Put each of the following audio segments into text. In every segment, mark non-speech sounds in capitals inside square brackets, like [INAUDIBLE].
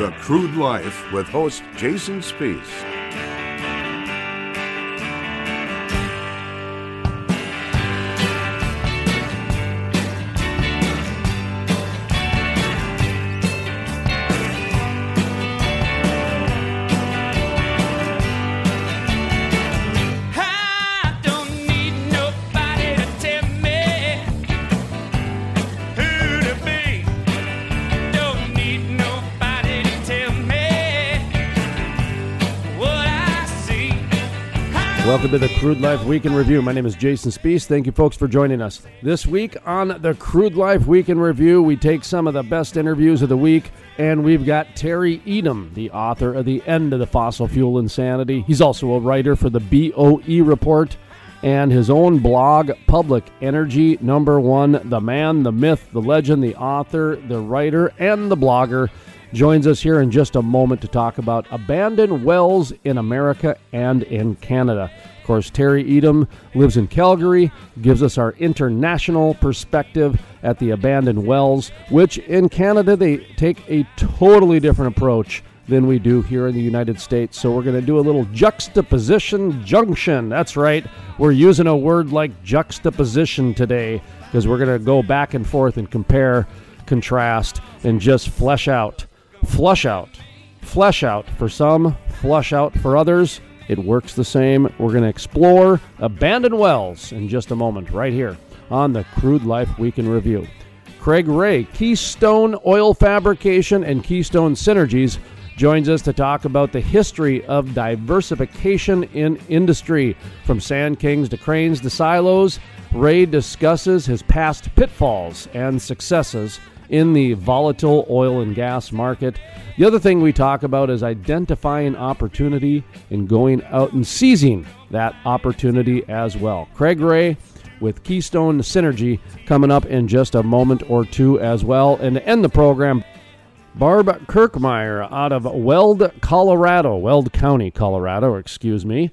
The Crude Life with host Jason Spiess. Welcome to the Crude Life Week in Review. My name is Jason Spiess. Thank you, folks, for joining us. This week on the Crude Life Week in Review, we take some of the best interviews of the week, and we've got Terry Etam, the author of The End of the Fossil Fuel Insanity. He's also a writer for the BOE Report and his own blog, Public Energy Number One. The man, the myth, the legend, the author, the writer, and the blogger joins us here in just a moment to talk about abandoned wells in America and in Canada. Of course, Terry Etam lives in Calgary, gives us our international perspective at the abandoned wells, which in Canada they take a totally different approach than we do here in the United States. So we're going to do a little juxtaposition junction. That's right. We're using a word like juxtaposition today because we're going to go back and forth and compare, contrast, and just flesh out, flush out, flesh out for some, flush out for others. It works the same. We're going to explore abandoned wells in just a moment, right here on the Crude Life Week in Review. Craig Ray, Keystone Oil Fabrication and Keystone Synergies, joins us to talk about the history of diversification in industry. From sand kings to cranes to silos, Ray discusses his past pitfalls and successes in the volatile oil and gas market. The other thing we talk about is identifying opportunity and going out and seizing that opportunity as well. Craig Ray with Keystone Synergy coming up in just a moment or two as well. And to end the program, Barb Kirkmeyer out of Weld, Colorado, Weld County, Colorado, excuse me.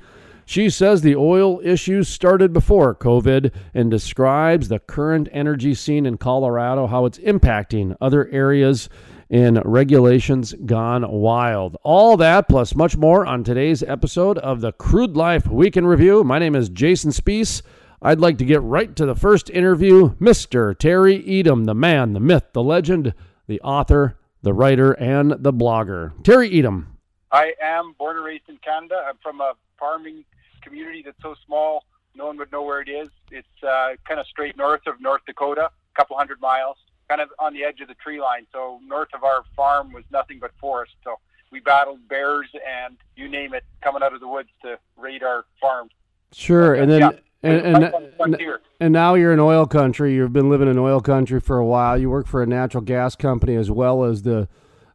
She says the oil issues started before COVID and describes the current energy scene in Colorado, how it's impacting other areas and regulations gone wild. All that plus much more on today's episode of the Crude Life Week in Review. My name is Jason Spiess. I'd like to get right to the first interview. Mr. Terry Etam, the man, the myth, the legend, the author, the writer, and the blogger. Terry Etam. I am born and raised in Canada. I'm from a farming community that's so small, no one would know where it is. It's uh, kind of straight north of North Dakota, a couple hundred miles, kind of on the edge of the tree line. So north of our farm was nothing but forest. So we battled bears and you name it coming out of the woods to raid our farm. Sure, and then Yeah. and, and, right on the frontier. and now you're in oil country. You've been living in oil country for a while. You work for a natural gas company as well as the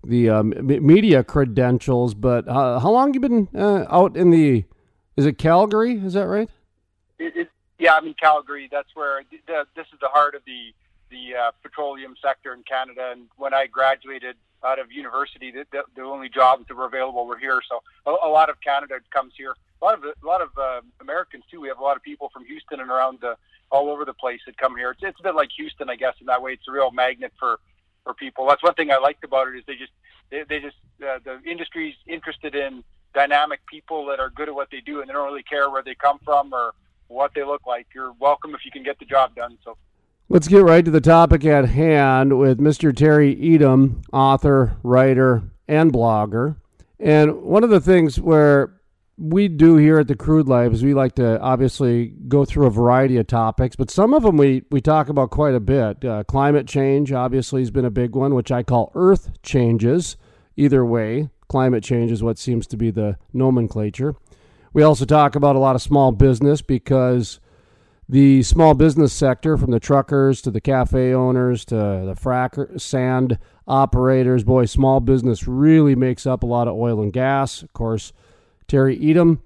the um, media credentials. But uh, how long you been uh, out in the? Is it Calgary? Is that right? It, it, yeah, I'm in Calgary. That's where the, this is the heart of the the uh, petroleum sector in Canada. And when I graduated out of university, the, the, the only jobs that were available were here. So a, a lot of Canada comes here. A lot of a lot of uh, Americans too. We have a lot of people from Houston and around the all over the place that come here. It's, it's a bit like Houston, I guess, in that way. It's a real magnet for for people. That's one thing I liked about it is they just they, they just uh, the industry's interested in dynamic people that are good at what they do and they don't really care where they come from or what they look like. You're welcome if you can get the job done. So Let's get right to the topic at hand with Mr. Terry Etam, author, writer, and blogger. And one of the things where we do here at the Crude Life is we like to obviously go through a variety of topics, but some of them we, we talk about quite a bit. Uh, climate change, obviously, has been a big one, which I call earth changes. Either way, climate change is what seems to be the nomenclature. We also talk about a lot of small business because the small business sector, from the truckers to the cafe owners to the fracker, sand operators, boy, small business really makes up a lot of oil and gas. Of course, Terry Etam,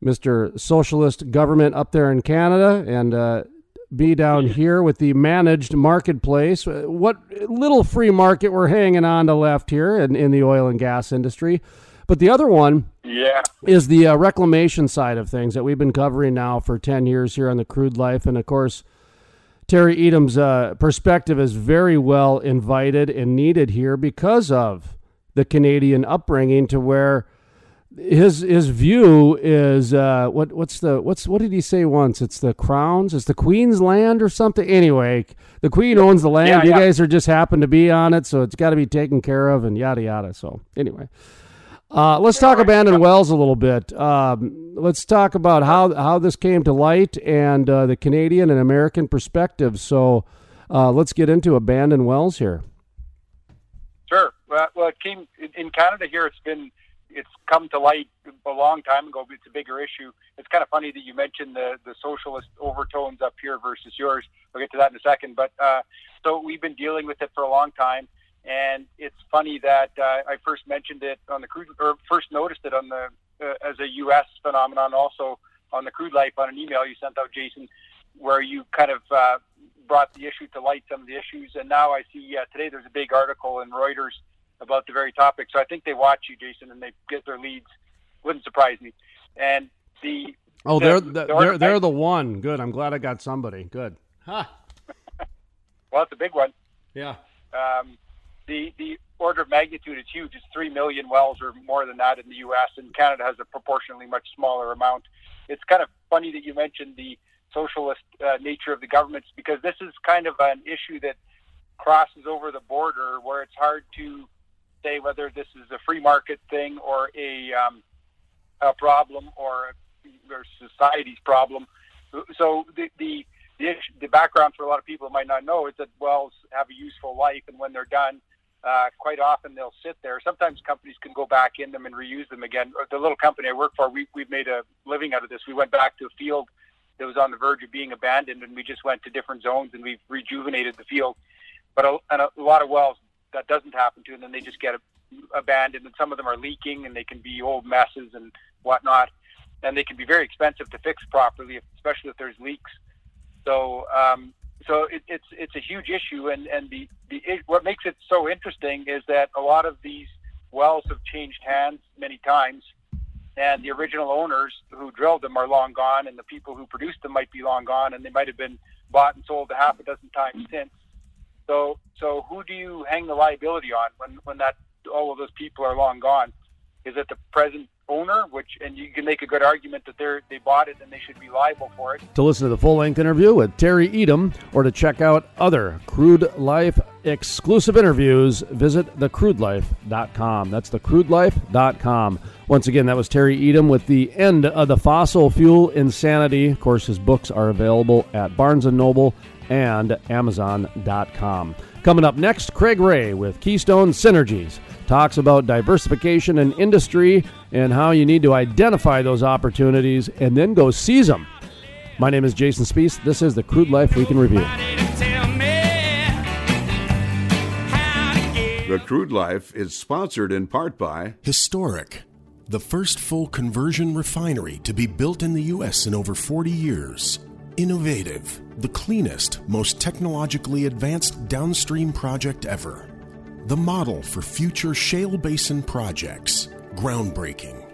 Mr. Socialist government up there in Canada, and uh, be down here with the managed marketplace. Uh, What little free market we're hanging on to left here in, in the oil and gas industry. But the other one yeah, is the uh, reclamation side of things that we've been covering now for 10 years here on the crude life. And of course, Terry Etam's uh, perspective is very well invited and needed here because of the Canadian upbringing to where his his view is uh, what what's the what's what did he say once? It's the crowns, it's the Queen's land or something. Anyway, the Queen owns the land. Yeah, you yeah. guys are just happen to be on it, so it's got to be taken care of and yada yada. So anyway. Uh, let's talk abandoned wells a little bit. Um, let's talk about how how this came to light and uh, the Canadian and American perspective. So, uh, let's get into abandoned wells here. Sure. Well, well, it came in- in Canada here. It's been it's come to light a long time ago. But it's a bigger issue. It's kind of funny that you mentioned the the socialist overtones up here versus yours. We'll get to that in a second. But uh, so we've been dealing with it for a long time, and it's funny that uh, I first mentioned it on the crude or first noticed it on the uh, as a U.S. phenomenon, also on the crude life on an email you sent out, Jason, where you kind of uh, brought the issue to light, some of the issues, and now I see uh, today there's a big article in Reuters about the very topic. So I think they watch you, Jason, and they get their leads. Wouldn't surprise me. And the Oh, the- they're the they're they're the one. Good. I'm glad I got somebody. Good. Huh. [LAUGHS] well, it's a big one. Yeah. Um, the the order of magnitude is huge. It's three million wells or more than that in the U.S. and Canada has a proportionally much smaller amount. It's kind of funny that you mentioned the socialist uh, nature of the governments because this is kind of an issue that crosses over the border where it's hard to say whether this is a free market thing or a um, a problem or, or society's problem. So the the the, the background for a lot of people might not know is that wells have a useful life, and when they're done, uh, quite often they'll sit there. Sometimes companies can go back in them and reuse them again. The little company I work for, we, we've made a living out of this. We went back to a field that was on the verge of being abandoned, and we just went to different zones and we've rejuvenated the field. But a, and a lot of wells that doesn't happen to, and then they just get abandoned, and some of them are leaking, and they can be old messes and whatnot, and they can be very expensive to fix properly, especially if there's leaks. So, um, so it, it's it's a huge issue, and and the the it, what makes it so interesting is that a lot of these wells have changed hands many times, and the original owners who drilled them are long gone, and the people who produced them might be long gone, and they might have been bought and sold a half a dozen times since. So, so who do you hang the liability on when when that all of those people are long gone? Is it the present owner, which and you can make a good argument that they're they bought it and they should be liable for it. To listen to the full length interview with Terry Etam or to check out other Crude Life exclusive interviews, visit thecrudelife.com. That's thecrudelife.com. Once again, that was Terry Etam with the end of the fossil fuel insanity. Of course, his books are available at Barnes and Noble and Amazon.com. Coming up next, Craig Ray with Keystone Synergies talks about diversification in industry and how you need to identify those opportunities and then go seize them. My name is Jason Spiess. This is the Crude Life Week in Review. Somebody to tell me how to get The Crude Life is sponsored in part by Historic, the first full conversion refinery to be built in the U.S. in over 40 years. Innovative, the cleanest, most technologically advanced downstream project ever. The model for future shale basin projects. Groundbreaking.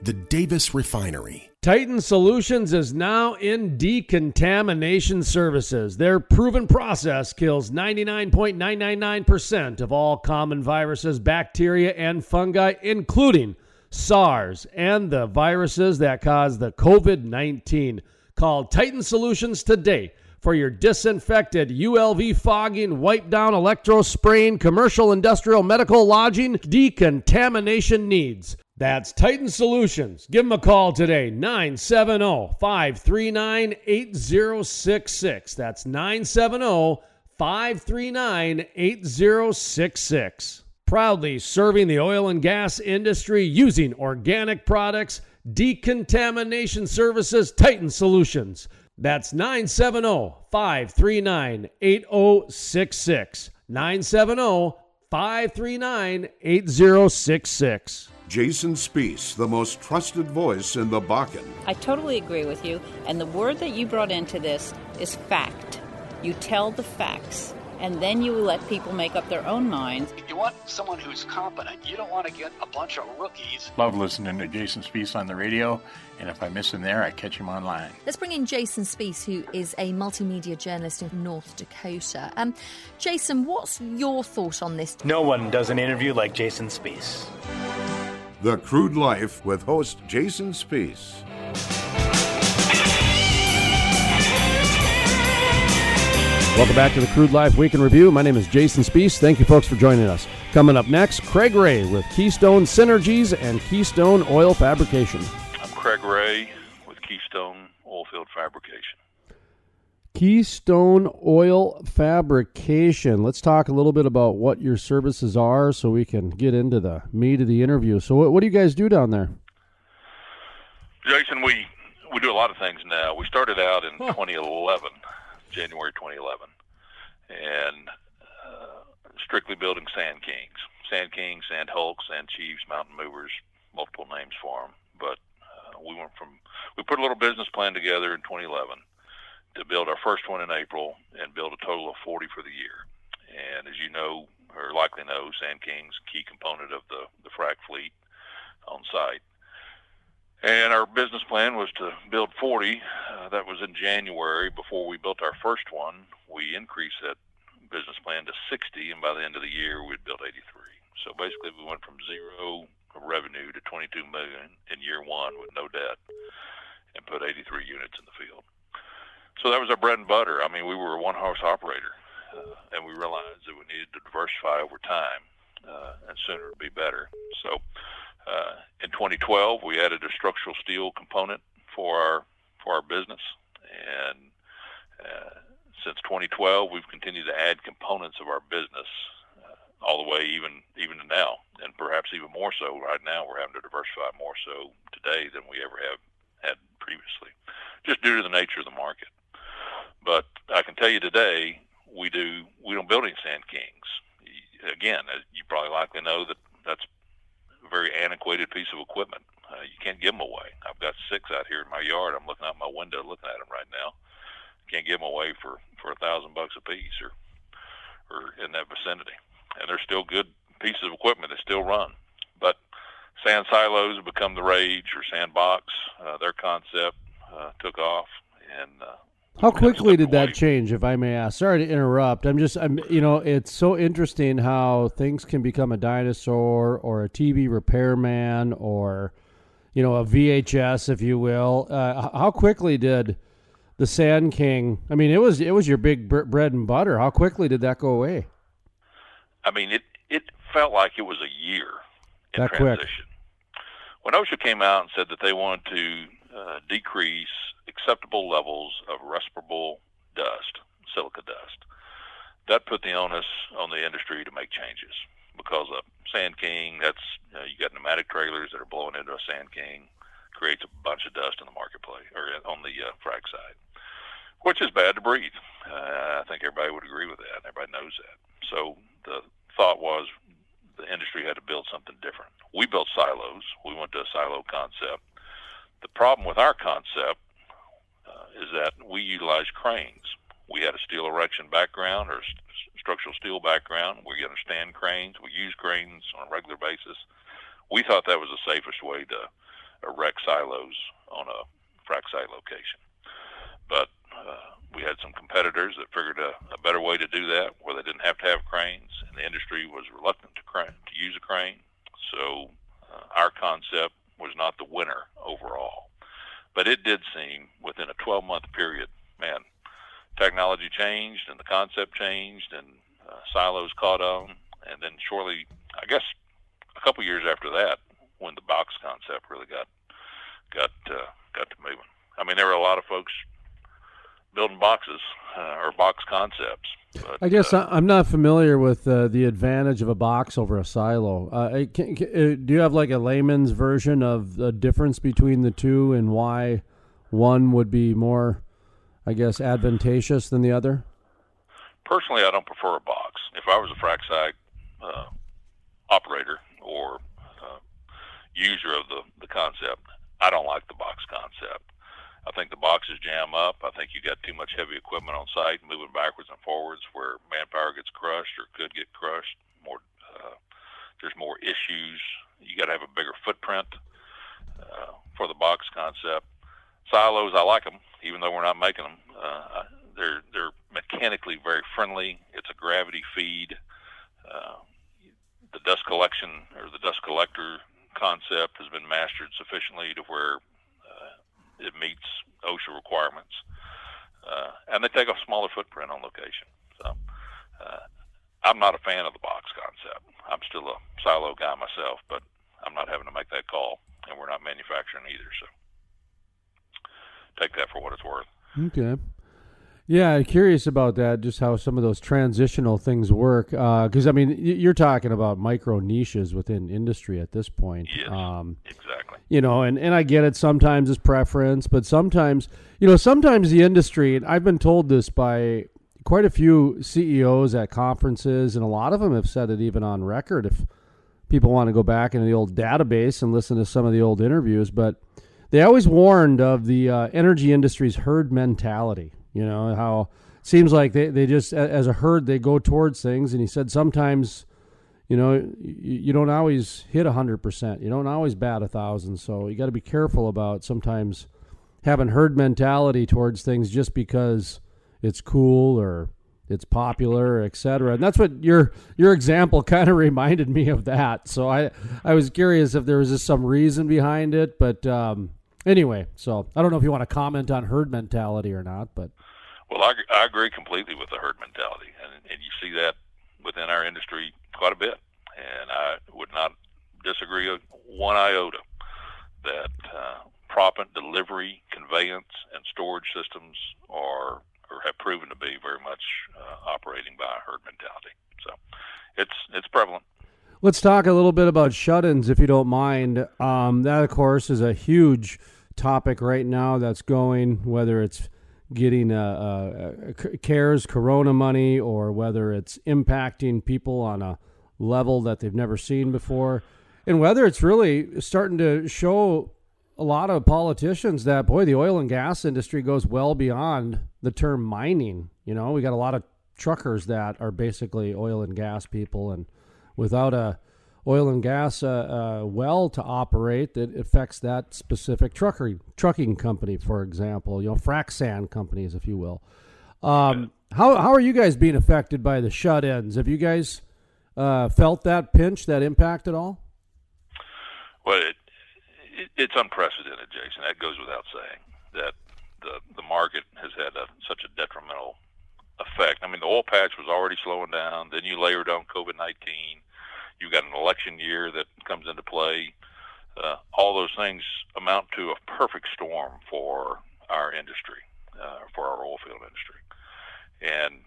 The Davis Refinery. Titan Solutions is now in decontamination services. Their proven process kills 99.999% of all common viruses, bacteria, and fungi, including SARS and the viruses that cause the COVID 19. Call Titan Solutions today for your disinfected ULV fogging, wipe down, electro spraying, commercial, industrial, medical, lodging, decontamination needs. That's Titan Solutions. Give them a call today, 970 539 8066. That's 970 539 8066. Proudly serving the oil and gas industry using organic products, decontamination services, Titan Solutions. That's 970 539 8066. 970 539 8066. Jason Spiess, the most trusted voice in the Bakken. I totally agree with you. And the word that you brought into this is fact. You tell the facts. And then you let people make up their own minds. If you want someone who's competent. You don't want to get a bunch of rookies. Love listening to Jason Spiess on the radio, and if I miss him there, I catch him online. Let's bring in Jason Spiess, who is a multimedia journalist in North Dakota. Um, Jason, what's your thought on this? No one does an interview like Jason Spiess. The Crude Life with host Jason Spiess. Welcome back to the Crude Life Week in Review. My name is Jason Spiess. Thank you, folks, for joining us. Coming up next, Craig Ray with Keystone Synergies and Keystone Oil Fabrication. I'm Craig Ray with Keystone Oilfield Fabrication. Keystone Oil Fabrication. Let's talk a little bit about what your services are so we can get into the meat of the interview. So, what, what do you guys do down there? Jason, we, we do a lot of things now. We started out in 2011 January 2011, and uh, strictly building Sand Kings, Sand Kings, Sand Hulks, Sand Chiefs, Mountain Movers, multiple names for them. But uh, we went from we put a little business plan together in 2011 to build our first one in April and build a total of 40 for the year. And as you know, or likely know, Sand King's key component of the the frac fleet on site. And our business plan was to build 40. Uh, that was in January. Before we built our first one, we increased that business plan to 60, and by the end of the year, we'd built 83. So basically, we went from zero revenue to 22 million in year one with no debt, and put 83 units in the field. So that was our bread and butter. I mean, we were a one-horse operator, uh, and we realized that we needed to diversify over time, uh, and sooner would be better. So uh, in 2012, we added a structural steel component for our for our business, and uh, since 2012, we've continued to add components of our business uh, all the way even even to now, and perhaps even more so right now. We're having to diversify more so today than we ever have had previously, just due to the nature of the market. But I can tell you today, we do we don't build any Sand Kings. Again, you probably likely know that that's very antiquated piece of equipment. Uh, you can't give them away. I've got six out here in my yard. I'm looking out my window, looking at them right now. Can't give them away for for a thousand bucks a piece or or in that vicinity. And they're still good pieces of equipment that still run. But sand silos become the rage, or sand box. Uh, their concept uh, took off, and uh, how quickly did that change, if I may ask? Sorry to interrupt. I'm just, I'm, you know, it's so interesting how things can become a dinosaur or a TV repairman or, you know, a VHS, if you will. Uh, how quickly did the Sand King? I mean, it was it was your big bread and butter. How quickly did that go away? I mean, it it felt like it was a year in that transition. Quick. When OSHA came out and said that they wanted to uh, decrease acceptable levels of respirable dust, silica dust. That put the onus on the industry to make changes because a Sand King, that's you, know, you got pneumatic trailers that are blowing into a Sand King, creates a bunch of dust in the marketplace or on the uh, frac side, which is bad to breathe. Uh, I think everybody would agree with that. Everybody knows that. So the thought was the industry had to build something different. We built silos. We went to a silo concept. The problem with our concept uh, is that we utilize cranes. We had a steel erection background or st- structural steel background. We understand cranes. We use cranes on a regular basis. We thought that was the safest way to erect silos on a frac site location. But uh, we had some competitors that figured a, a better way to do that, where they didn't have to have cranes, and the industry was reluctant to crane to use a crane. So uh, our concept was not the winner overall. But it did seem within a 12 month period, man, technology changed and the concept changed and uh, silos caught on. And then shortly, I guess a couple years after that, when the box concept really got got uh, got to moving. I mean, there were a lot of folks building boxes uh, or box concepts. But, I guess uh, I'm not familiar with uh, the advantage of a box over a silo. Uh, can, can, uh, do you have like a layman's version of the difference between the two and why one would be more, I guess, advantageous than the other? Personally, I don't prefer a box. If I was a frac site uh, operator or user of the, the concept, I don't like the box concept. I think the boxes jam up. I think you got too much heavy equipment on site, moving backwards and forwards, where manpower gets crushed or could get crushed. More, uh, there's more issues. You got to have a bigger footprint uh, for the box concept. Silos, I like them, even though we're not making them. Uh, they're they're mechanically very friendly. It's a gravity feed. Uh, the dust collection or the dust collector concept has been mastered sufficiently to where it meets OSHA requirements, uh, and they take a smaller footprint on location. So uh, I'm not a fan of the box concept. I'm still a silo guy myself, but I'm not having to make that call, and we're not manufacturing either. So take that for what it's worth. Okay. Yeah, I'm curious about that. Just how some of those transitional things work. Because uh, I mean, you're talking about micro niches within industry at this point. Yes, um, exactly. You know, and and I get it. Sometimes it's preference, but sometimes, you know, sometimes the industry. And I've been told this by quite a few CEOs at conferences, and a lot of them have said it even on record. If people want to go back into the old database and listen to some of the old interviews, but they always warned of the uh, energy industry's herd mentality you know how it seems like they, they just as a herd they go towards things, and he said sometimes, you know, you, you don't always hit hundred percent. You don't always bat a thousand. So you got to be careful about sometimes having herd mentality towards things just because it's cool or it's popular, etc. And that's what your your example kind of [LAUGHS] reminded me of that. So I I was curious if there was just some reason behind it, but um, anyway, so I don't know if you want to comment on herd mentality or not, but well, I, I agree completely with the herd mentality, and, and you see that within our industry quite a bit. And I would not disagree one iota that uh, proppant delivery, conveyance, and storage systems are or have proven to be very much uh, operating by a herd mentality. So it's it's prevalent. Let's talk a little bit about shut-ins, if you don't mind. Um, that, of course, is a huge topic right now that's going, whether it's getting uh, uh, CARES Corona money or whether it's impacting people on a level that they've never seen before, and whether it's really starting to show a lot of politicians that boy, the oil and gas industry goes well beyond the term mining. You know, we got a lot of truckers that are basically oil and gas people, and without a oil and gas uh, uh, well to operate that affects that specific trucker, trucking company, for example, you know, frac sand companies, if you will. Um, how, how are you guys being affected by the shut ins? Have you guys uh, felt that pinch, that impact at all? Well, it, it, it's unprecedented, Jason. That goes without saying that the, the market has had a, such a detrimental effect. I mean, the oil patch was already slowing down. Then you layered on COVID 19 You've got an election year that comes into play. Uh, all those things amount to a perfect storm for our industry, uh, for our oil field industry. And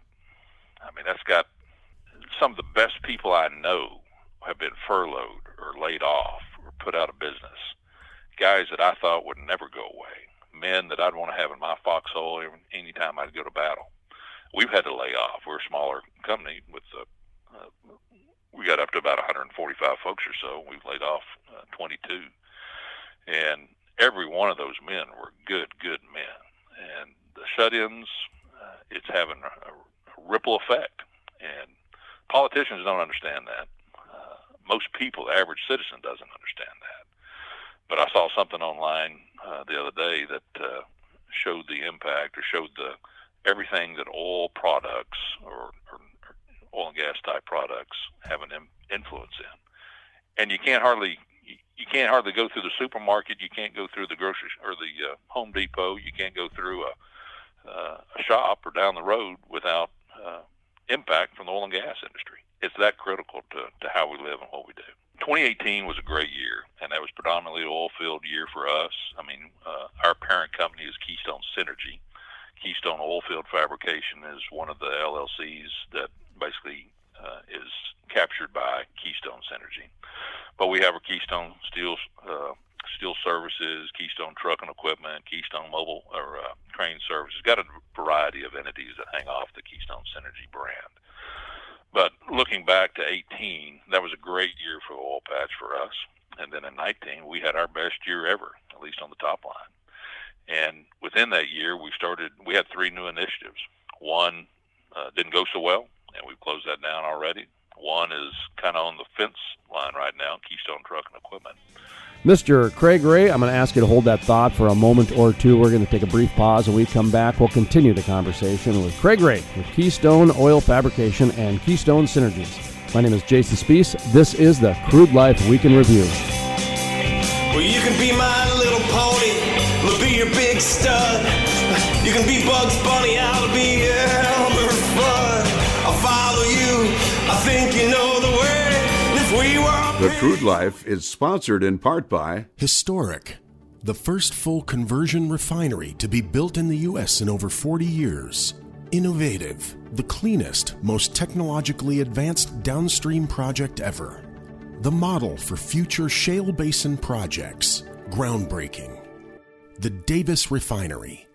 I mean, that's got some of the best people I know have been furloughed or laid off or put out of business. Guys that I thought would never go away. Men that I'd want to have in my foxhole anytime I'd go to battle. We've had to lay off. We're a smaller company with a, uh, we got up to about 145 folks or so. We've laid off uh, 22, and every one of those men were good, good men. And the shut-ins, uh, it's having a, a ripple effect, and politicians don't understand that. Uh, most people, the average citizen, doesn't understand that. But I saw something online uh, the other day that uh, showed the impact or showed the everything that oil products or, or oil and gas type products have an influence in. And you can't hardly you can't hardly go through the supermarket. You can't go through the grocery or the uh, Home Depot. You can't go through a, uh, a shop or down the road without uh, impact from the oil and gas industry. It's that critical to, to how we live and what we do. 2018 was a great year, and that was predominantly an oil field year for us. I mean, uh, our parent company is Keystone Synergy. Keystone Oilfield Fabrication is one of the LLCs that basically uh, is captured by Keystone Synergy. But we have our Keystone Steel uh, Steel Services, Keystone Truck and Equipment, Keystone Mobile or uh, Crane Services. Got a variety of entities that hang off the Keystone Synergy brand. But looking back to 18, that was a great year for oil patch for us. And then in 19, we had our best year ever, at least on the top line. And within that year, we started. We had three new initiatives. One uh, didn't go so well, and we've closed that down already. One is kind of on the fence line right now, Keystone Truck and Equipment. Mr. Craig Ray, I'm going to ask you to hold that thought for a moment or two. We're going to take a brief pause. When we come back, we'll continue the conversation with Craig Ray with Keystone Oil Fabrication and Keystone Synergies. My name is Jason Spiess. This is the Crude Life Week in Review. Well, big stud. You can be Bugs Bunny, I'll be Elmer Fudd. I'll follow you, I think you know the way. If we were The Crude Life is sponsored in part by Historic, the first full conversion refinery to be built in the U.S. in over 40 years. Innovative, the cleanest, most technologically advanced downstream project ever. The model for future shale basin projects. Groundbreaking. The Davis Refinery.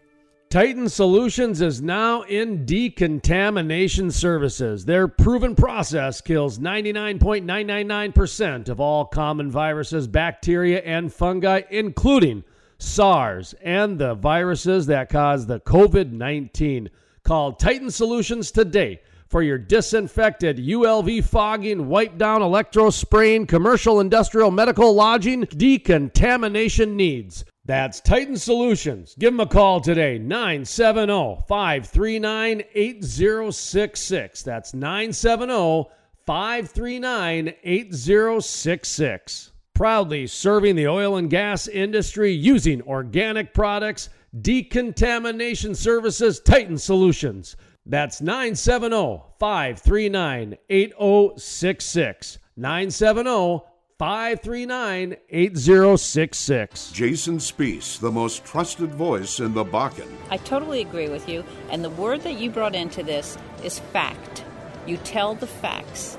Titan Solutions is now in decontamination services. Their proven process kills 99.999% of all common viruses, bacteria, and fungi, including SARS and the viruses that cause the COVID 19. Call Titan Solutions today for your disinfected ULV fogging, wipe down, electro spraying, commercial, industrial, medical, lodging, decontamination needs. That's Titan Solutions. Give them a call today, 970 539 8066. That's 970 539 8066. Proudly serving the oil and gas industry using organic products, decontamination services, Titan Solutions. That's 970 539 8066. 970 539 8066. Jason Spiess, the most trusted voice in the Bakken. I totally agree with you. And the word that you brought into this is fact. You tell the facts,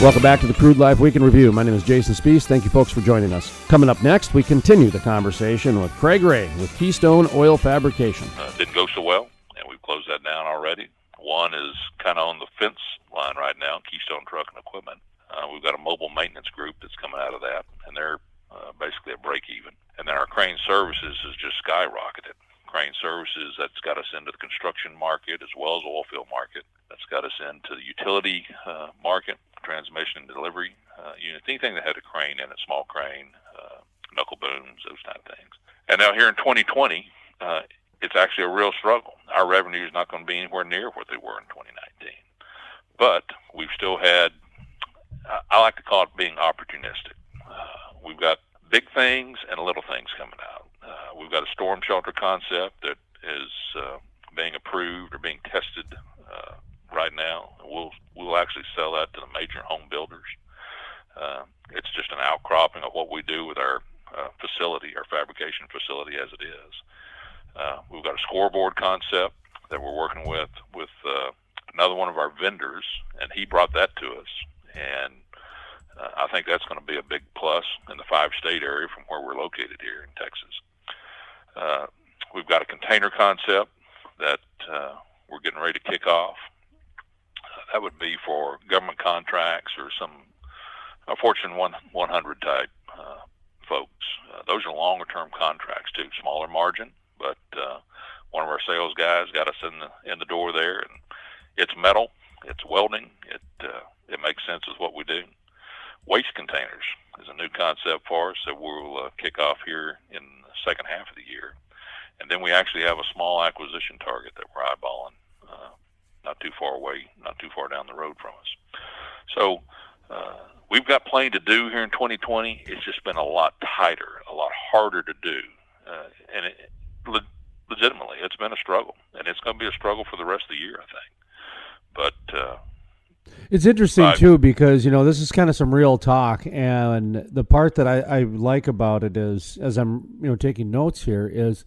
Welcome back to the Crude Life Week in Review. My name is Jason Spiess. Thank you, folks, for joining us. Coming up next, we continue the conversation with Craig Ray with Keystone Oil Fabrication. Uh, didn't go so well, and we've closed that down already. One is kind of on the fence line right now, Keystone Truck and Equipment. Uh, we've got a mobile maintenance group that's coming out of that, and they're uh, basically at break even. And then our crane services has just skyrocketed. Crane services, that's got us into the construction market as well as oil field market. That's got us into the utility uh, market, transmission and delivery uh, units, anything that had a crane in it, small crane, uh, knuckle booms, those kind of things. And now here in 2020, uh, it's actually a real struggle. Our revenue is not going to be anywhere near what they were in 2019. But we've still had, I like to call it being opportunistic. Uh, we've got big things and little things coming out. Uh, we've got a storm shelter concept that is uh, being approved or being tested uh, right now. We'll we'll actually sell that to the major home builders. Uh, it's just an outcropping of what we do with our uh, facility, our fabrication facility as it is. Uh, we've got a scoreboard concept that we're working with with uh, another one of our vendors, and he brought that to us. And uh, I think that's going to be a big plus in the five state area from where we're located here in Texas. Uh, we've got a container concept that uh, we're getting ready to kick off. That would be for government contracts or some uh, Fortune 100 type uh, folks. Uh, those are longer term contracts too, smaller margin, but uh, one of our sales guys got us in the in the door there, and it's metal, it's welding, it uh, it makes sense as what we do. Waste containers is a new concept for us that we'll uh, kick off here in the second half of the year, and then we actually have a small acquisition target that we're eyeballing, uh, not too far away, not too far down the road from us. So. Uh, we've got plenty to do here in 2020. It's just been a lot tighter, a lot harder to do, uh, and it, le- legitimately, it's been a struggle, and it's going to be a struggle for the rest of the year, I think. But uh, It's interesting Right. too because you know this is kind of some real talk, and the part that I, I like about it is, as I'm you know taking notes here, is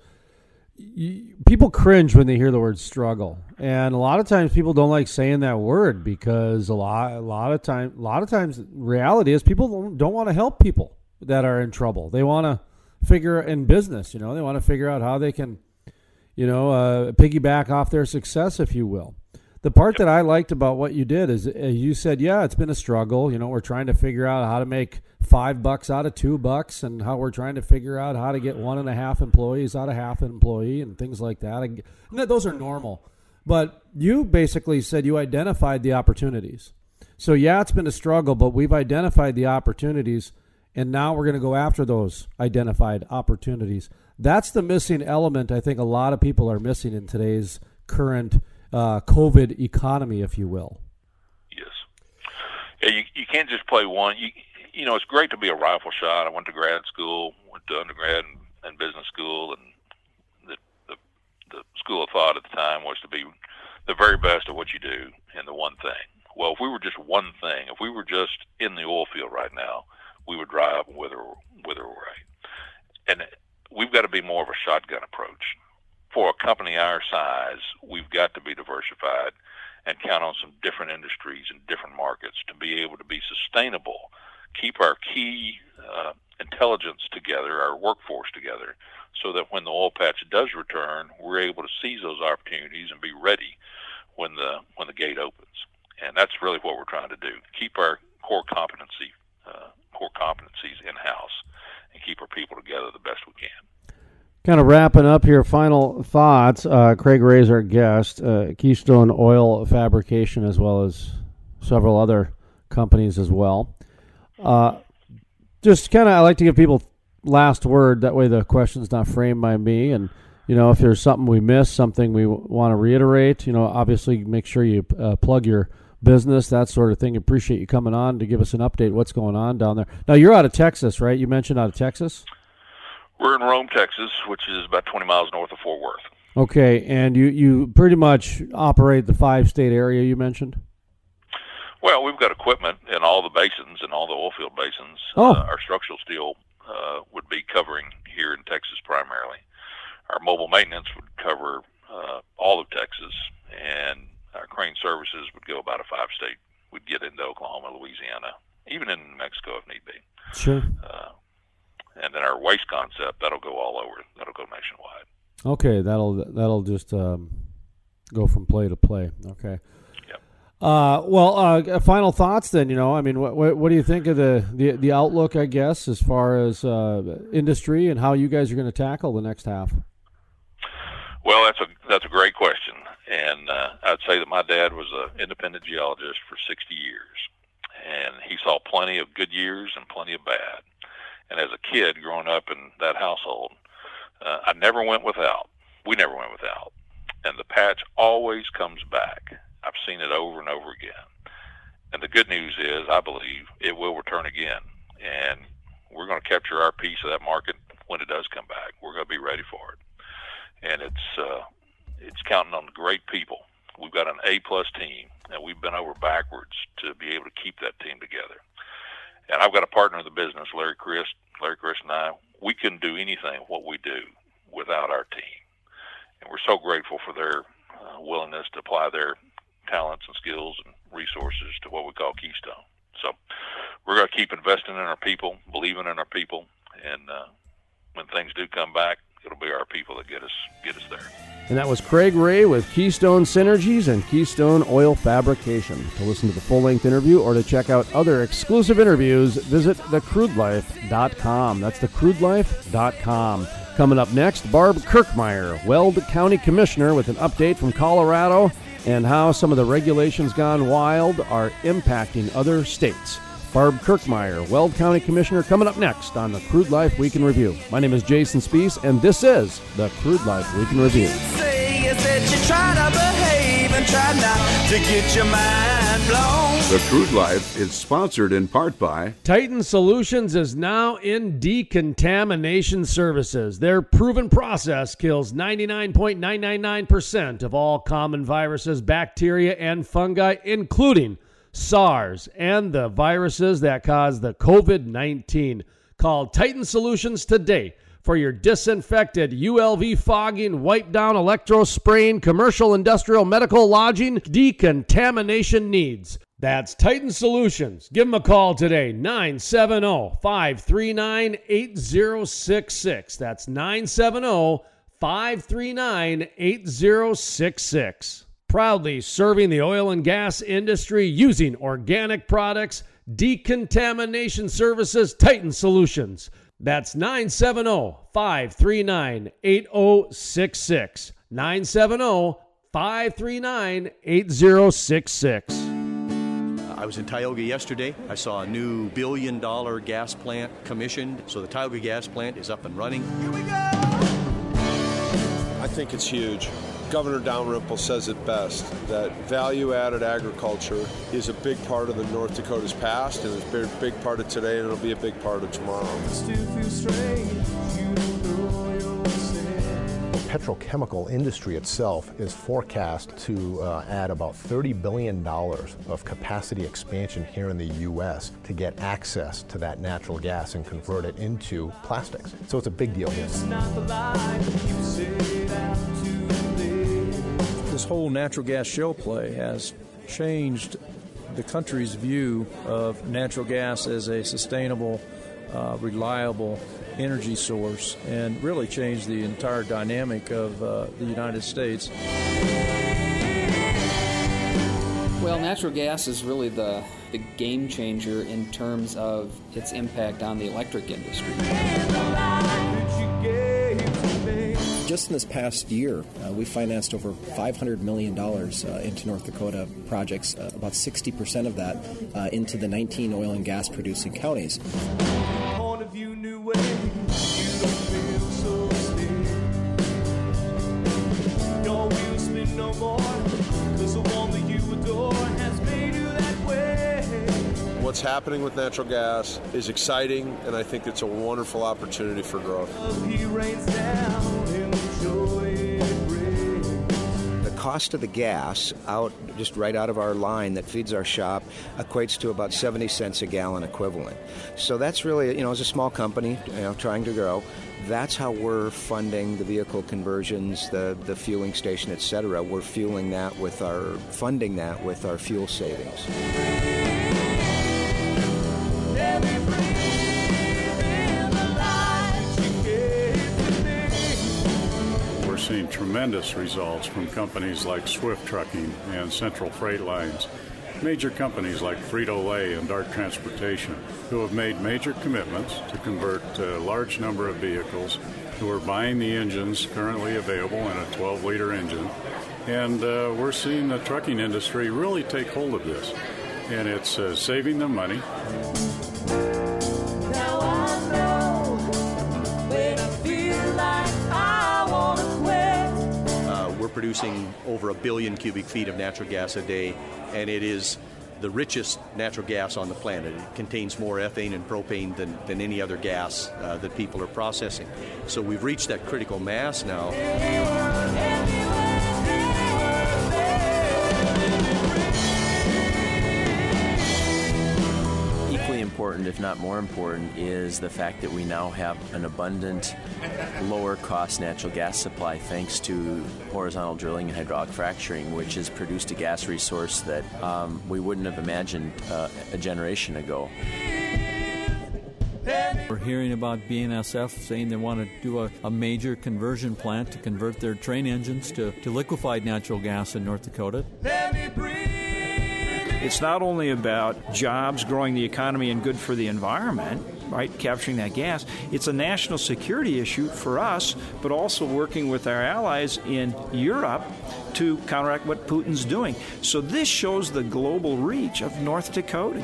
y people cringe when they hear the word struggle, and a lot of times people don't like saying that word because a lot a lot of time a lot of times reality is people don't, don't want to help people that are in trouble. They want to figure in business, you know, they want to figure out how they can you know, uh, piggyback off their success, if you will. The part that I liked about what you did is uh, you said, yeah, it's been a struggle. You know, we're trying to figure out how to make five bucks out of two bucks and how we're trying to figure out how to get one and a half employees out of half an employee and things like that. And th- those are normal. But you basically said you identified the opportunities. So, yeah, it's been a struggle, but we've identified the opportunities and now we're going to go after those identified opportunities. That's the missing element I think a lot of people are missing in today's current uh, COVID economy, if you will. Yes. Yeah, you you can't just play one. You you know, it's great to be a rifle shot. I went to grad school, went to undergrad and, and business school, and the, the the school of thought at the time was to be the very best at what you do and the one thing. Well, if we were just one thing, if we were just in the oil field right now, we would dry up and wither wither away. And we've got to be more of a shotgun approach. For a company our size, we've got to be diversified and count on some different industries and different markets to be able to be sustainable, keep our key uh, intelligence together, our workforce together, so that when the oil patch does return, we're able to seize those opportunities and be ready when the when the gate opens. And that's really what we're trying to do: keep our core competency, uh, core competencies in house, and keep our people together the best we can. Kind of wrapping up here, final thoughts. Uh, Craig Ray's our guest, uh, Keystone Oil Fabrication, as well as several other companies as well. Uh, just kind of, I like to give people last word. That way, the question's not framed by me. And you know, if there's something we missed, something we w- want to reiterate, you know, obviously make sure you uh, plug your business, that sort of thing. Appreciate you coming on to give us an update. What's going on down there? Now, you're out of Texas, right? You mentioned out of Texas. We're in Rhome, Texas, which is about 20 miles north of Fort Worth. Okay, and you you pretty much operate the five state area you mentioned. Well, we've got equipment in all the basins and all the oil field basins. Oh. Uh, our structural steel uh, would be covering here in Texas primarily. Our mobile maintenance would cover uh, all of Texas, and our crane services would go about a five state. We'd get into Oklahoma, Louisiana, even in Mexico if need be. Sure. And then our waste concept that'll go all over. That'll go nationwide. Okay, that'll that'll just um, go from play to play. Okay. Uh, well, uh, final thoughts then. You know, I mean, what, what, what do you think of the, the, the outlook? I guess as far as uh, industry and how you guys are going to tackle the next half. Well, that's a that's a great question, and uh, I'd say that my dad was an independent geologist for 60 years, and he saw plenty of good years and plenty of bad. And as a kid growing up in that household, uh, I never went without. We never went without, and the patch always comes back. I've seen it over and over again. And the good news is, I believe it will return again, and we're going to capture our piece of that market when it does come back. We're going to be ready for it and it's uh, it's counting on great people. We've got an A plus team, and we've been over backwards to be able to keep that team together. And I've got a partner in the business, Larry Chris. Larry Chris and I, we couldn't do anything what we do without our team, and we're so grateful for their uh, willingness to apply their talents and skills and resources to what we call Keystone. So we're going to keep investing in our people, believing in our people, and uh, when things do come back, it'll be our people that get us get us there. And that was Craig Ray with Keystone Synergies and Keystone Oil Fabrication. To listen to the full length interview or to check out other exclusive interviews, visit thecrudelife.com. That's thecrudelife.com. Coming up next, Barb Kirkmeyer, Weld County Commissioner, with an update from Colorado and how some of the regulations gone wild are impacting other states. Barb Kirkmeyer, Weld County Commissioner, coming up next on the Crude Life Week in Review. My name is Jason Spiess, and this is the Crude Life Week in Review. Say is that you try to behave and try not to get your mind blown. The Crude Life is sponsored in part by Titan Solutions is now in decontamination services. Their proven process kills 99.999% of all common viruses, bacteria, and fungi, including SARS, and the viruses that cause the COVID 19. Call Titan Solutions today for your disinfected ULV fogging, wipe down, electro spraying, commercial, industrial, medical, lodging, decontamination needs. That's Titan Solutions. Give them a call today, 970 539 8066. That's 970 539 8066. Proudly serving the oil and gas industry using organic products, decontamination services, Titan Solutions. That's 970 539 8066. 970 539 8066. I was in Tioga yesterday. I saw a new billion dollar gas plant commissioned. So the Tioga gas plant is up and running. Here we go! I think it's huge. Governor Dalrymple says it best that value added agriculture is a big part of the North Dakota's past and it's a big part of today and it'll be a big part of tomorrow. The petrochemical industry itself is forecast to uh, add about $30 billion of capacity expansion here in the U.S. to get access to that natural gas and convert it into plastics. So it's a big deal here. This whole natural gas shale play has changed the country's view of natural gas as a sustainable, uh, reliable energy source and really changed the entire dynamic of uh, the United States. Well, natural gas is really the, the game changer in terms of its impact on the electric industry. Just in this past year, uh, we financed over $500 million uh, into North Dakota projects, uh, about 60% of that uh, into the 19 oil and gas producing counties. What's happening with natural gas is exciting, and I think it's a wonderful opportunity for growth. Cost of the gas out just right out of our line that feeds our shop equates to about 70 cents a gallon equivalent. So that's really, you know, as a small company, you know, trying to grow, that's how we're funding the vehicle conversions, the, the fueling station, et cetera. We're fueling that with our, funding that with our fuel savings. Tremendous results from companies like Swift Trucking and Central Freight Lines, major companies like Frito Lay and Dart Transportation, who have made major commitments to convert a large number of vehicles, who are buying the engines currently available in a 12 liter engine. And uh, we're seeing the trucking industry really take hold of this. And it's uh, saving them money. Producing over a billion cubic feet of natural gas a day, and it is the richest natural gas on the planet. It contains more ethane and propane than, than any other gas uh, that people are processing. So we've reached that critical mass now. Important, if not more important, is the fact that we now have an abundant, lower cost natural gas supply thanks to horizontal drilling and hydraulic fracturing, which has produced a gas resource that um, we wouldn't have imagined uh, a generation ago. We're hearing about BNSF saying they want to do a, a, major conversion plant to convert their train engines to, to liquefied natural gas in North Dakota. It's not only about jobs, growing the economy, and good for the environment, right? Capturing that gas. It's a national security issue for us, but also working with our allies in Europe to counteract what Putin's doing. So this shows the global reach of North Dakota.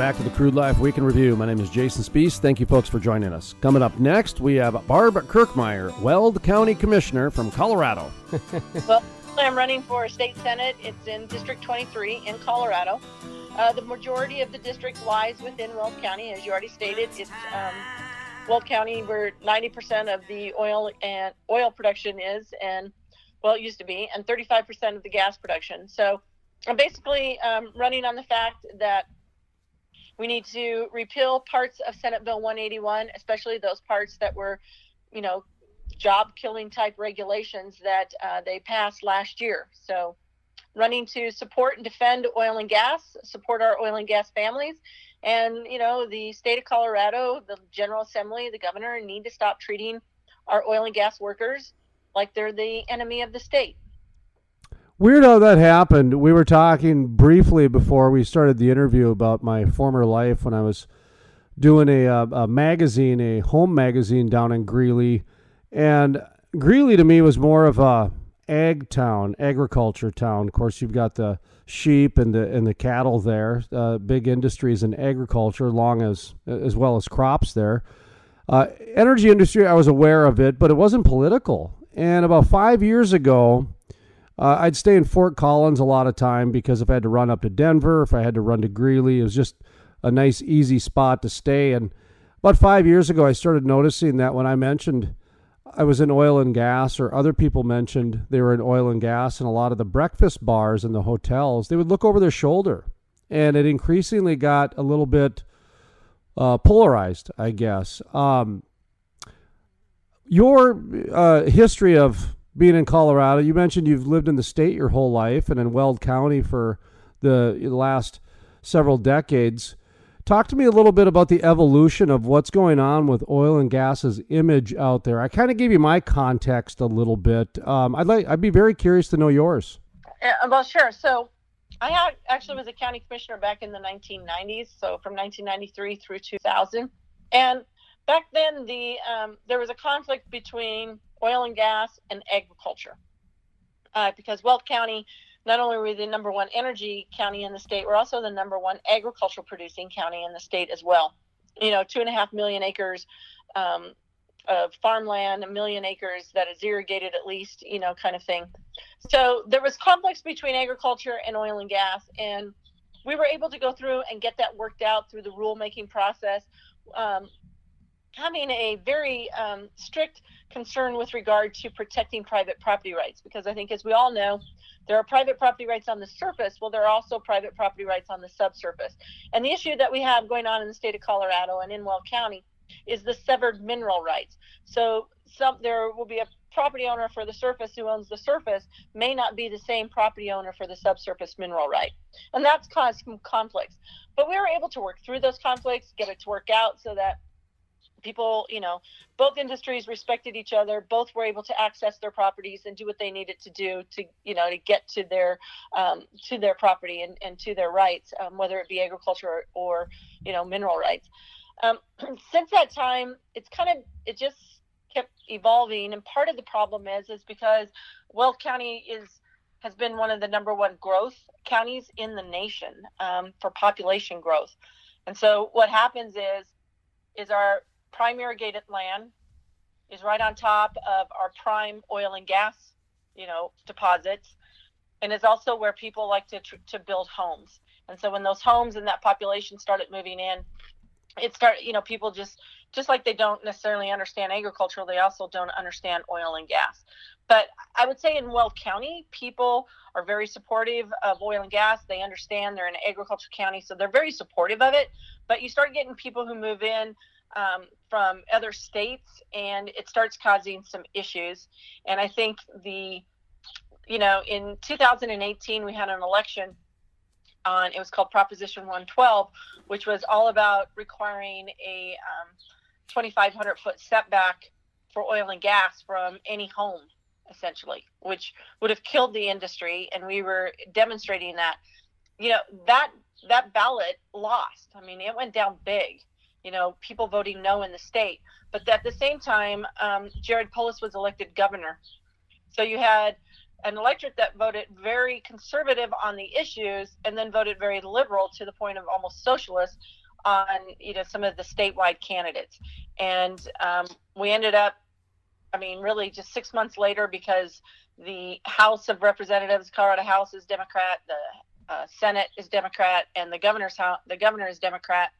Back to the Crude Life Week in Review. My name is Jason Spiess. Thank you, folks, for joining us. Coming up next, we have Barb Kirkmeyer, Weld County Commissioner from Colorado. [LAUGHS] well, I'm running for state senate. It's in District 23 in Colorado. Uh, the majority of the district lies within Weld County, as you already stated. It's um, Weld County where 90% of the oil and oil production is, and well, it used to be, and 35% of the gas production. So I'm basically um, running on the fact that we need to repeal parts of Senate Bill 181, especially those parts that were, you know, job killing type regulations that uh, they passed last year. So, running to support and defend oil and gas, support our oil and gas families. And, you know, the state of Colorado, the General Assembly, the governor need to stop treating our oil and gas workers like they're the enemy of the state. Weird how that happened. We were talking briefly before we started the interview about my former life when I was doing a, a, a magazine, a home magazine down in Greeley, and Greeley to me was more of a ag town, agriculture town. Of course, you've got the sheep and the and the cattle there, uh, big industries in agriculture, long as as well as crops there. Uh, energy industry, I was aware of it, but it wasn't political. And about five years ago, uh, I'd stay in Fort Collins a lot of time because if I had to run up to Denver, if I had to run to Greeley, it was just a nice, easy spot to stay. And about five years ago, I started noticing that when I mentioned I was in oil and gas, or other people mentioned they were in oil and gas, and a lot of the breakfast bars and the hotels, they would look over their shoulder. And it increasingly got a little bit uh, polarized, I guess. Um, your uh, history of being in Colorado, you mentioned you've lived in the state your whole life and in Weld County for the last several decades. Talk to me a little bit about the evolution of what's going on with oil and gas's image out there. I kind of gave you my context a little bit. Um, I'd like, I'd be very curious to know yours. Yeah, well, sure. So, I actually was a county commissioner back in the 1990s, so from 1993 through 2000, and back then the um, there was a conflict between oil and gas, and agriculture. Uh, because Weld County, not only are we the number one energy county in the state, we're also the number one agricultural producing county in the state as well. You know, two and a half million acres um, of farmland, a million acres that is irrigated at least, you know, kind of thing. So there was conflicts between agriculture and oil and gas, and we were able to go through and get that worked out through the rulemaking process. Um, having a very um, strict concern with regard to protecting private property rights because I think, as we all know, there are private property rights on the surface. Well, there are also private property rights on the subsurface. And the issue that we have going on in the state of Colorado and in Weld County is the severed mineral rights. So some there will be a property owner for the surface who owns the surface may not be the same property owner for the subsurface mineral right. And that's caused some conflicts. But we were able to work through those conflicts, get it to work out so that people, you know, both industries respected each other. Both were able to access their properties and do what they needed to do to, you know, to get to their um, to their property and, and to their rights, um, whether it be agriculture or, or you know, mineral rights. Um, [CLEARS THROAT] since that time, it's kind of it just kept evolving, and part of the problem is is because Weld County is has been one of the number one growth counties in the nation um, for population growth. And so what happens is is our prime irrigated land is right on top of our prime oil and gas, you know, deposits, and is also where people like to to build homes. And so when those homes and that population started moving in, it started, you know, people just just like they don't necessarily understand agriculture, they also don't understand oil and gas. But I would say in Weld County, people are very supportive of oil and gas. They understand they're in agriculture county, so they're very supportive of it. But you start getting people who move in um, from other states, and it starts causing some issues. And I think the, you know, in 2018 we had an election on it was called Proposition 112, which was all about requiring a um, 2,500 foot setback for oil and gas from any home, essentially, which would have killed the industry. And we were demonstrating that. You know that that ballot lost. I mean, it went down big you know, people voting no in the state. But at the same time, um, Jared Polis was elected governor. So you had an electorate that voted very conservative on the issues and then voted very liberal to the point of almost socialist on you know some of the statewide candidates. And um, we ended up, I mean, really just six months later because the House of Representatives, Colorado House is Democrat, the uh, Senate is Democrat and the governor's house, the governor is Democrat.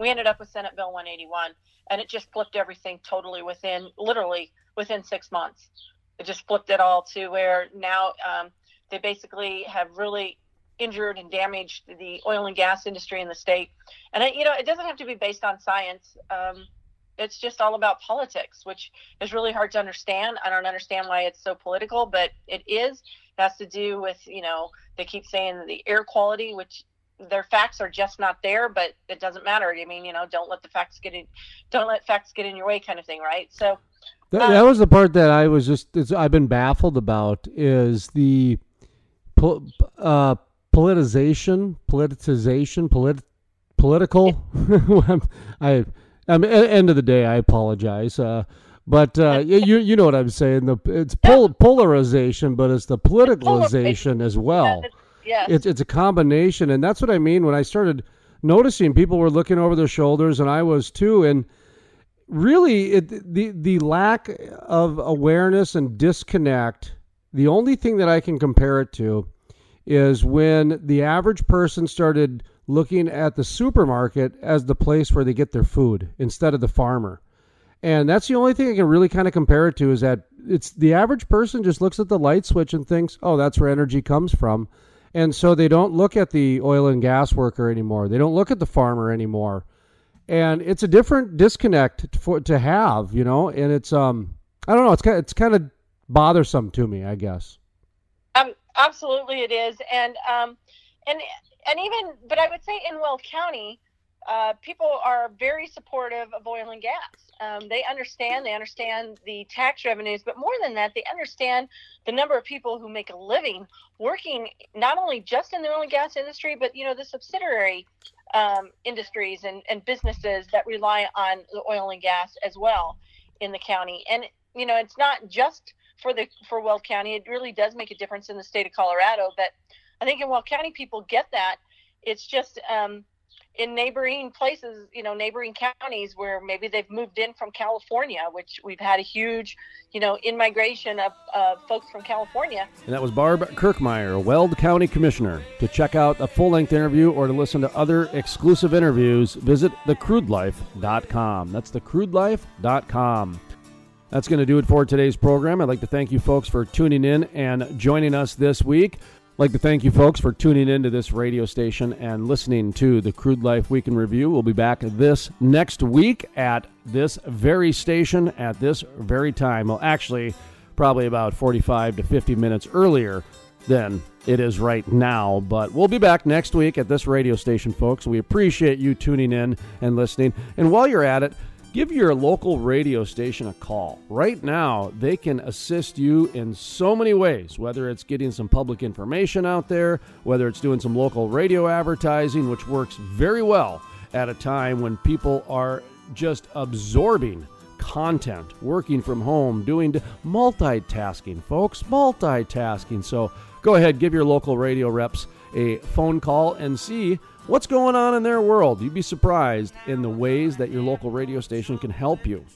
We ended up with Senate Bill 181, and it just flipped everything totally within literally within six months. It just flipped it all to where now um, they basically have really injured and damaged the oil and gas industry in the state. And it, you know, it doesn't have to be based on science. Um, it's just all about politics, which is really hard to understand. I don't understand why it's so political, but it is. It has to do with, you know, they keep saying the air quality, which their facts are just not there, but it doesn't matter. I mean, you know, don't let the facts get in, don't let facts get in your way, kind of thing, right? So that, that was the part that I was just I've been baffled about is the uh, politicization, politicization, polit- political. [LAUGHS] I, I'm mean, end of the day, I apologize. Uh, but uh, you you know what I'm saying? The it's pol- polarization, but it's the politicalization as well. Yeah, it's it's a combination, and that's what I mean when I started noticing people were looking over their shoulders, and I was too, and really it, the the lack of awareness and disconnect. The only thing that I can compare it to is when the average person started looking at the supermarket as the place where they get their food instead of the farmer. And that's the only thing I can really kind of compare it to is that it's the average person just looks at the light switch and thinks, "Oh, that's where energy comes from." And so they don't look at the oil and gas worker anymore. They don't look at the farmer anymore. And it's a different disconnect for to have, you know, and it's um I don't know, it's kind of, it's kind of bothersome to me, I guess. Um absolutely it is. And um and and even but I would say in Weld County, uh, people are very supportive of oil and gas. Um, they understand, they understand the tax revenues, but more than that, they understand the number of people who make a living working not only just in the oil and gas industry, but you know the subsidiary um, industries and, and businesses that rely on the oil and gas as well in the county. And you know, it's not just for the for Weld County; it really does make a difference in the state of Colorado. But I think in Weld County, people get that. It's just um, in neighboring places, you know, neighboring counties where maybe they've moved in from California, which we've had a huge, you know, in migration of uh, folks from California. And that was Barb Kirkmeyer, Weld County Commissioner. To check out a full length interview or to listen to other exclusive interviews, visit thecrudelife.com. That's thecrudelife.com. That's going to do it for today's program. I'd like to thank you folks for tuning in and joining us this week like to thank you folks for tuning into this radio station and listening to the Crude Life Week in Review. We'll be back this next week at this very station at this very time. Well, actually, probably about 45 to 50 minutes earlier than it is right now. But we'll be back next week at this radio station, folks. We appreciate you tuning in and listening. And while you're at it, Give your local radio station a call. Right now, they can assist you in so many ways, whether it's getting some public information out there, whether it's doing some local radio advertising, which works very well at a time when people are just absorbing content, working from home, doing multitasking, folks, multitasking. So go ahead, give your local radio reps a phone call and see what's going on in their world. You'd be surprised in the ways that your local radio station can help you.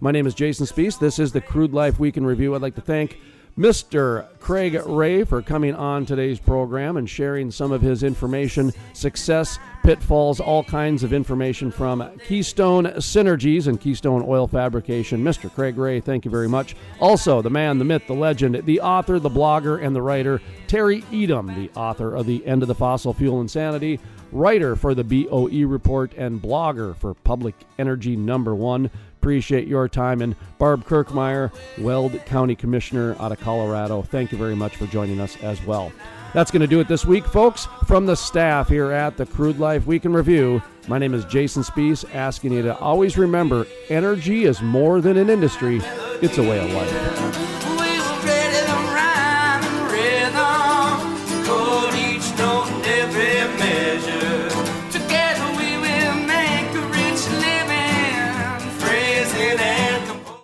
My name is Jason Spiess. This is the Crude Life Week in Review. I'd like to thank Mr. Craig Ray for coming on today's program and sharing some of his information, success, pitfalls, all kinds of information from Keystone Synergies and Keystone Oil Fabrication. Mr. Craig Ray, thank you very much. Also, the man, the myth, the legend, the author, the blogger, and the writer, Terry Etam, the author of The End of the Fossil Fuel Insanity, writer for the BOE Report, and blogger for Public Energy Number One. Appreciate your time. And Barb Kirkmeyer, Weld County Commissioner out of Colorado, thank you very much for joining us as well. That's going to do it this week, folks. From the staff here at the Crude Life Week in Review, my name is Jason Spiess, asking you to always remember energy is more than an industry, it's a way of life.